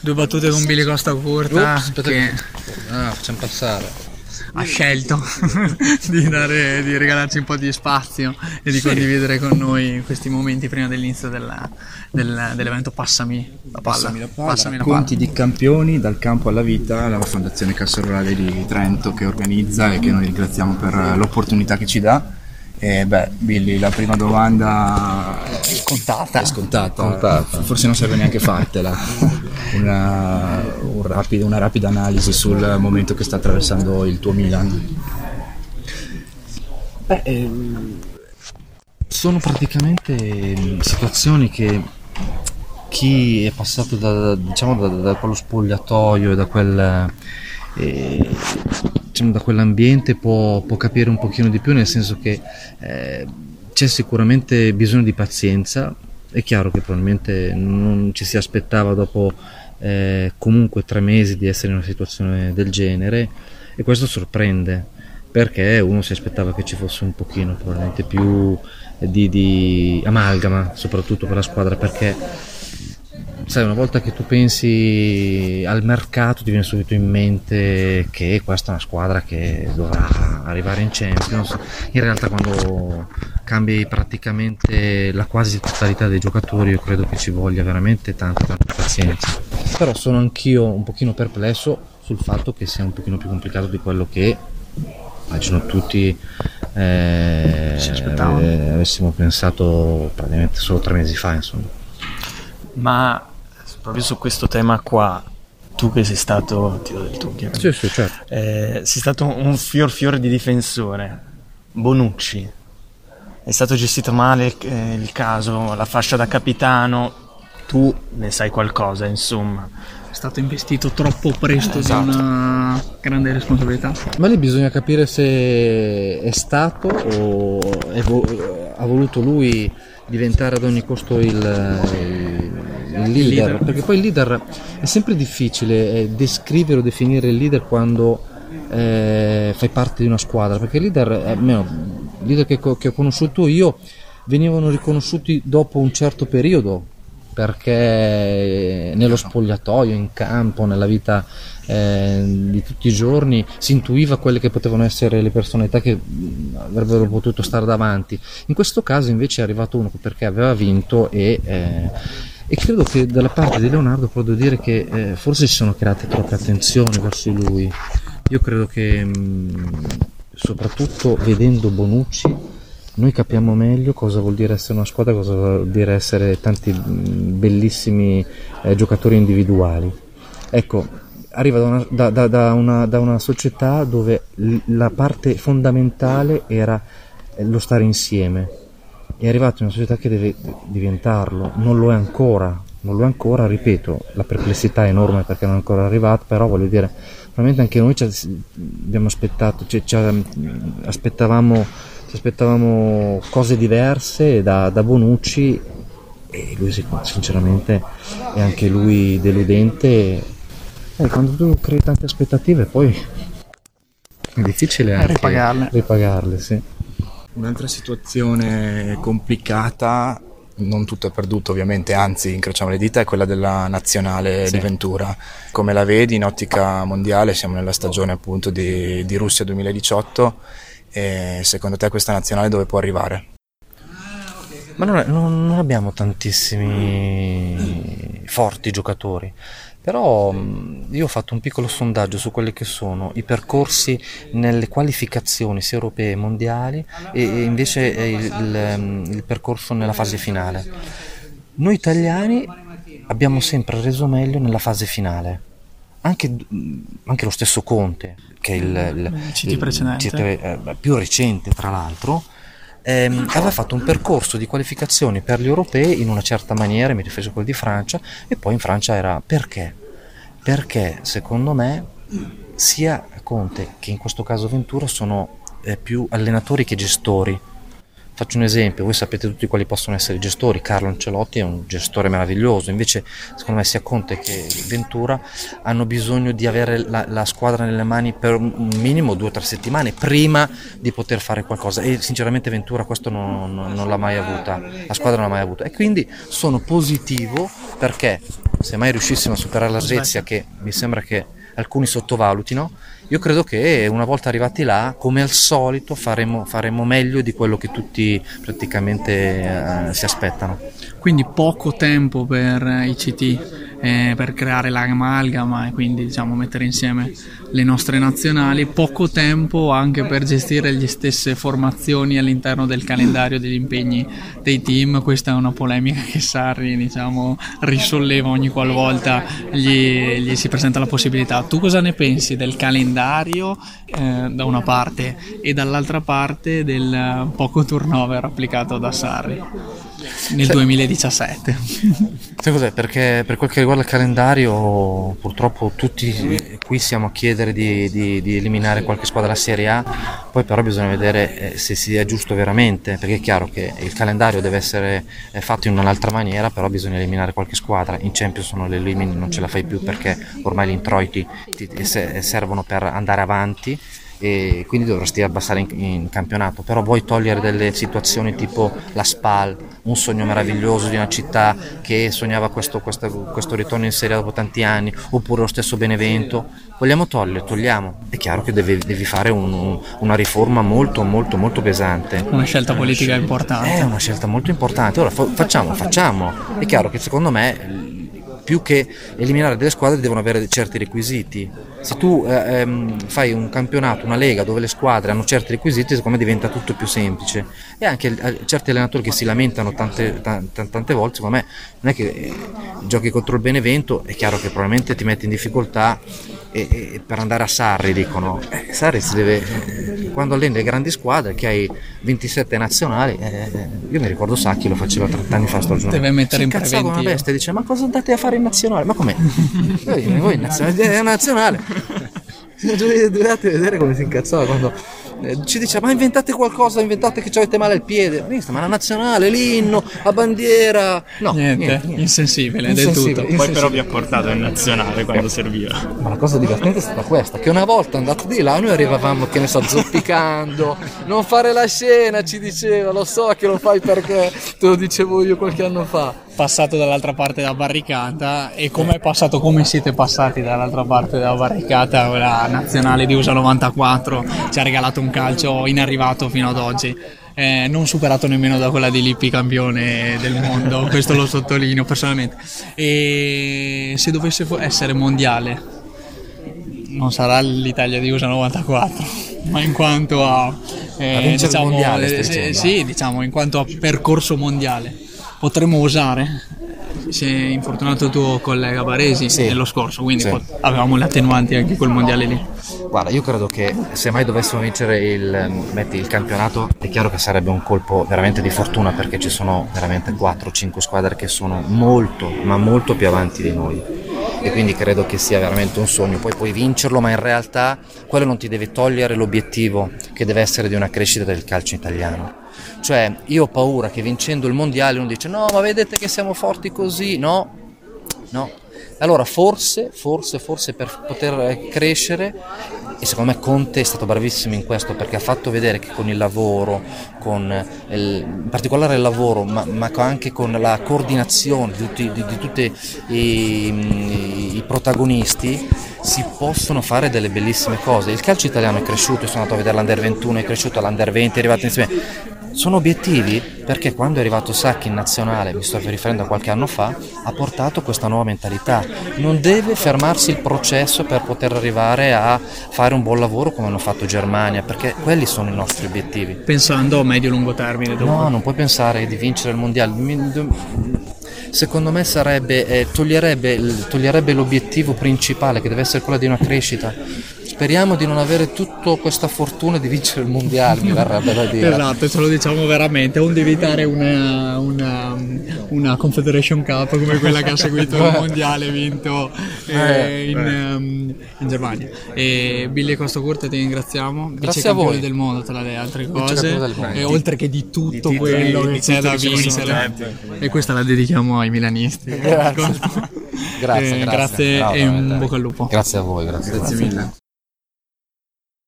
Due battute con Billy Costa Curta Ups, aspetta che Ah, facciamo passare. ha scelto di, dare, di regalarci un po' di spazio e di condividere con noi questi momenti prima dell'inizio della- del- dell'evento Passami la palla. Passami la palla, Passami la racconti di campioni dal campo alla vita, la Fondazione Cassa Rurale di Trento che organizza e che noi ringraziamo per l'opportunità che ci dà. E beh, Billy, la prima domanda Scontata. è scontata, Scontata. forse non serve neanche fartela. Una, un rapido- una rapida analisi sul momento che sta attraversando il tuo Milan. Beh, ehm, sono praticamente ehm, situazioni che chi è passato da, diciamo, da, da quello spogliatoio e da quel eh, diciamo, da quell'ambiente può, può capire un pochino di più nel senso che eh, c'è sicuramente bisogno di pazienza è chiaro che probabilmente non ci si aspettava dopo eh, comunque tre mesi di essere in una situazione del genere e questo sorprende perché uno si aspettava che ci fosse un pochino probabilmente più di, di amalgama soprattutto per la squadra perché sai una volta che tu pensi al mercato ti viene subito in mente che questa è una squadra che dovrà arrivare in Champions. In realtà quando cambi praticamente la quasi totalità dei giocatori io credo che ci voglia veramente tanta tanta pazienza. Però sono anch'io un pochino perplesso sul fatto che sia un pochino più complicato di quello che immagino tutti eh, eh, avessimo pensato praticamente solo tre mesi fa insomma. Ma proprio su questo tema qua, tu che sei stato, ti do del tu, sì sì certo. Eh, sei stato un fior fiore di difensore, Bonucci, è stato gestito male il, eh, il caso, la fascia da capitano, tu ne sai qualcosa, insomma. È stato investito troppo presto Esatto. di una grande responsabilità. Ma lì bisogna capire se è stato o è vo- ha voluto lui diventare ad ogni costo il, il- il leader, leader. perché poi il leader è sempre difficile eh, descrivere o definire il leader quando eh, fai parte di una squadra, perché il leader, eh, almeno il leader che, che ho conosciuto io, venivano riconosciuti dopo un certo periodo, perché nello spogliatoio, in campo, nella vita eh, di tutti i giorni si intuiva quelle che potevano essere le personalità che avrebbero potuto stare davanti. In questo caso invece è arrivato uno perché aveva vinto e, eh, e credo che dalla parte di Leonardo devo dire che eh, forse si sono create troppe attenzioni verso lui. Io credo che mh, soprattutto vedendo Bonucci noi capiamo meglio cosa vuol dire essere una squadra, cosa vuol dire essere tanti bellissimi eh, giocatori individuali. Ecco, arriva da una, da- da- da una- una società dove la parte fondamentale era eh, lo stare insieme. È arrivato in una società che deve diventarlo, non lo è ancora, non lo è ancora, ripeto, la perplessità è enorme perché non è ancora arrivato, però voglio dire, probabilmente anche noi ci abbiamo aspettato, ci, ci, aspettavamo, ci aspettavamo cose diverse da, da Bonucci e lui sinceramente è anche lui deludente. E quando tu crei tante aspettative poi è difficile anche ripagarle. ripagarle, sì. Un'altra situazione complicata, non tutto è perduto ovviamente, anzi incrociamo le dita, è quella della nazionale di Ventura. Come la vedi in ottica mondiale, siamo nella stagione appunto di, di Russia 2018 e secondo te questa nazionale dove può arrivare? Ma non, non- non abbiamo tantissimi forti giocatori, però io ho fatto un piccolo sondaggio su quelli che sono i percorsi nelle qualificazioni sia europee che mondiali e, e invece eh, il, il- il percorso nella fase finale. Noi italiani abbiamo sempre reso meglio nella fase finale. Anche, anche lo stesso Conte, che è il, il- CT il- eh, più recente tra l'altro, ehm, aveva fatto un percorso di qualificazioni per gli europei in una certa maniera, mi riferisco a quello di Francia, e poi in Francia era perché? Perché secondo me sia Conte che in questo caso Ventura sono eh, più allenatori che gestori. Faccio un esempio, voi sapete tutti quali possono essere i gestori, Carlo Ancelotti è un gestore meraviglioso, invece secondo me sia Conte che Ventura hanno bisogno di avere la, la squadra nelle mani per un minimo due o tre settimane prima di poter fare qualcosa. E sinceramente Ventura questo non, non, non l'ha mai avuta, la squadra non l'ha mai avuta. E quindi sono positivo perché se mai riuscissimo a superare la Svezia che mi sembra che alcuni sottovalutino, io credo che una volta arrivati là, come al solito, faremo, faremo meglio di quello che tutti praticamente eh, si aspettano. Quindi poco tempo per i CT eh, per creare l'amalgama e quindi diciamo, mettere insieme le nostre nazionali, poco tempo anche per gestire le stesse formazioni all'interno del calendario degli impegni dei team. Questa è una polemica che Sarri diciamo, risolleva ogni qualvolta gli, gli, si presenta la possibilità. Tu cosa ne pensi del calendario eh, da una parte e dall'altra parte del poco turnover applicato da Sarri? nel cioè, 2017. Sai cos'è? Perché per quel che riguarda il calendario, purtroppo tutti qui siamo a chiedere di, di, di eliminare qualche squadra della Serie A, poi però bisogna vedere eh, se sia giusto veramente, perché è chiaro che il calendario deve essere eh, fatto in un'altra maniera, però bisogna eliminare qualche squadra. In Champions sono le elimini, non ce la fai più perché ormai gli introiti ti, ti servono per andare avanti e quindi dovresti abbassare in, in, campionato. Però vuoi togliere delle situazioni tipo la SPAL un sogno meraviglioso di una città che sognava questo, questo, questo ritorno in Serie dopo tanti anni oppure lo stesso Benevento. Vogliamo togliere, togliamo. È chiaro che devi, devi fare un, un, una riforma molto molto molto pesante. Una scelta politica importante. È una scelta molto importante. Ora facciamo, facciamo. È chiaro che secondo me più che eliminare delle squadre devono avere certi requisiti. Se tu eh, ehm, fai un campionato, una lega dove le squadre hanno certi requisiti, secondo me diventa tutto più semplice. E anche eh, certi allenatori che si lamentano tante, tante, tante volte, secondo me non è che eh, giochi contro il Benevento, è chiaro che probabilmente ti metti in difficoltà e, e per andare a Sarri dicono eh, Sarri si deve eh, quando allena le grandi squadre che hai 27 nazionali eh, io mi ricordo Sacchi lo faceva 30 anni fa sto giorno. Deve mettere in preventivo. una bestia dice ma cosa andate a fare in nazionale? Ma com'è? Voi, voi in nazionale, è nazionale. Dovete vedere come si incazzava quando eh, ci dice ma inventate qualcosa, inventate che ci avete male al piede. Ma la nazionale, l'inno, la bandiera. No, niente, niente, niente. insensibile, insensibile del tutto. Poi però vi ha portato in nazionale quando eh. serviva. Ma la cosa divertente è stata questa, che una volta andato di là noi arrivavamo, che ne so, zoppicando, non fare la scena, ci diceva, lo so che lo fai perché te lo dicevo io qualche anno fa passato dall'altra parte della barricata e come è passato, come siete passati dall'altra parte della barricata, la nazionale di USA 94 ci ha regalato un calcio inarrivato fino ad oggi. Eh, non superato nemmeno da quella di Lippi campione del mondo, questo lo sottolineo personalmente. E se dovesse essere mondiale, non sarà l'Italia di USA 94, ma in quanto a, eh, diciamo, mondiale, eh, sì, diciamo, in quanto a percorso mondiale potremmo usare si è infortunato il tuo collega Baresi sì. nello scorso, quindi sì. avevamo le attenuanti anche quel mondiale lì. Guarda, io credo che se mai dovessimo vincere il, metti, il campionato, è chiaro che sarebbe un colpo veramente di fortuna perché ci sono veramente 4-5 squadre che sono molto, ma molto più avanti di noi. E quindi credo che sia veramente un sogno. Poi puoi vincerlo, ma in realtà quello non ti deve togliere l'obiettivo che deve essere di una crescita del calcio italiano cioè, io ho paura che vincendo il mondiale uno dice no, ma vedete che siamo forti così. No, no. Allora, forse, forse, forse per poter crescere, e secondo me Conte è stato bravissimo in questo perché ha fatto vedere che con il lavoro, con il, in particolare il lavoro, ma, ma, anche con la coordinazione di tutti, di, di tutti i, i protagonisti, si possono fare delle bellissime cose. Il calcio italiano è cresciuto, sono andato a vedere l'Under 21, è cresciuto l'Under 20, è arrivato insieme sono obiettivi perché quando è arrivato Sacchi in nazionale, mi sto riferendo a qualche anno fa, ha portato questa nuova mentalità. Non deve fermarsi il processo per poter arrivare a fare un buon lavoro come hanno fatto Germania, perché quelli sono i nostri obiettivi. Pensando a medio-lungo termine. Dopo. No, non puoi pensare di vincere il mondiale. Secondo me sarebbe, eh, toglierebbe, toglierebbe l'obiettivo principale che deve essere quello di una crescita Speriamo di non avere tutta questa fortuna di vincere il mondiale, mi verrebbe da dire. Esatto, ce lo diciamo veramente, o di evitare una, una, una Confederation Cup come quella che ha seguito il mondiale vinto eh, in, um, in, Germania. E Billy Costa Curta ti ringraziamo, vice campione del mondo tra le altre cose, e oltre che di tutto di quello che c'è da vincere. E questa la dedichiamo ai milanisti. Grazie, grazie, eh, grazie, grazie e un bocca al lupo. Grazie a voi, grazie, grazie mille.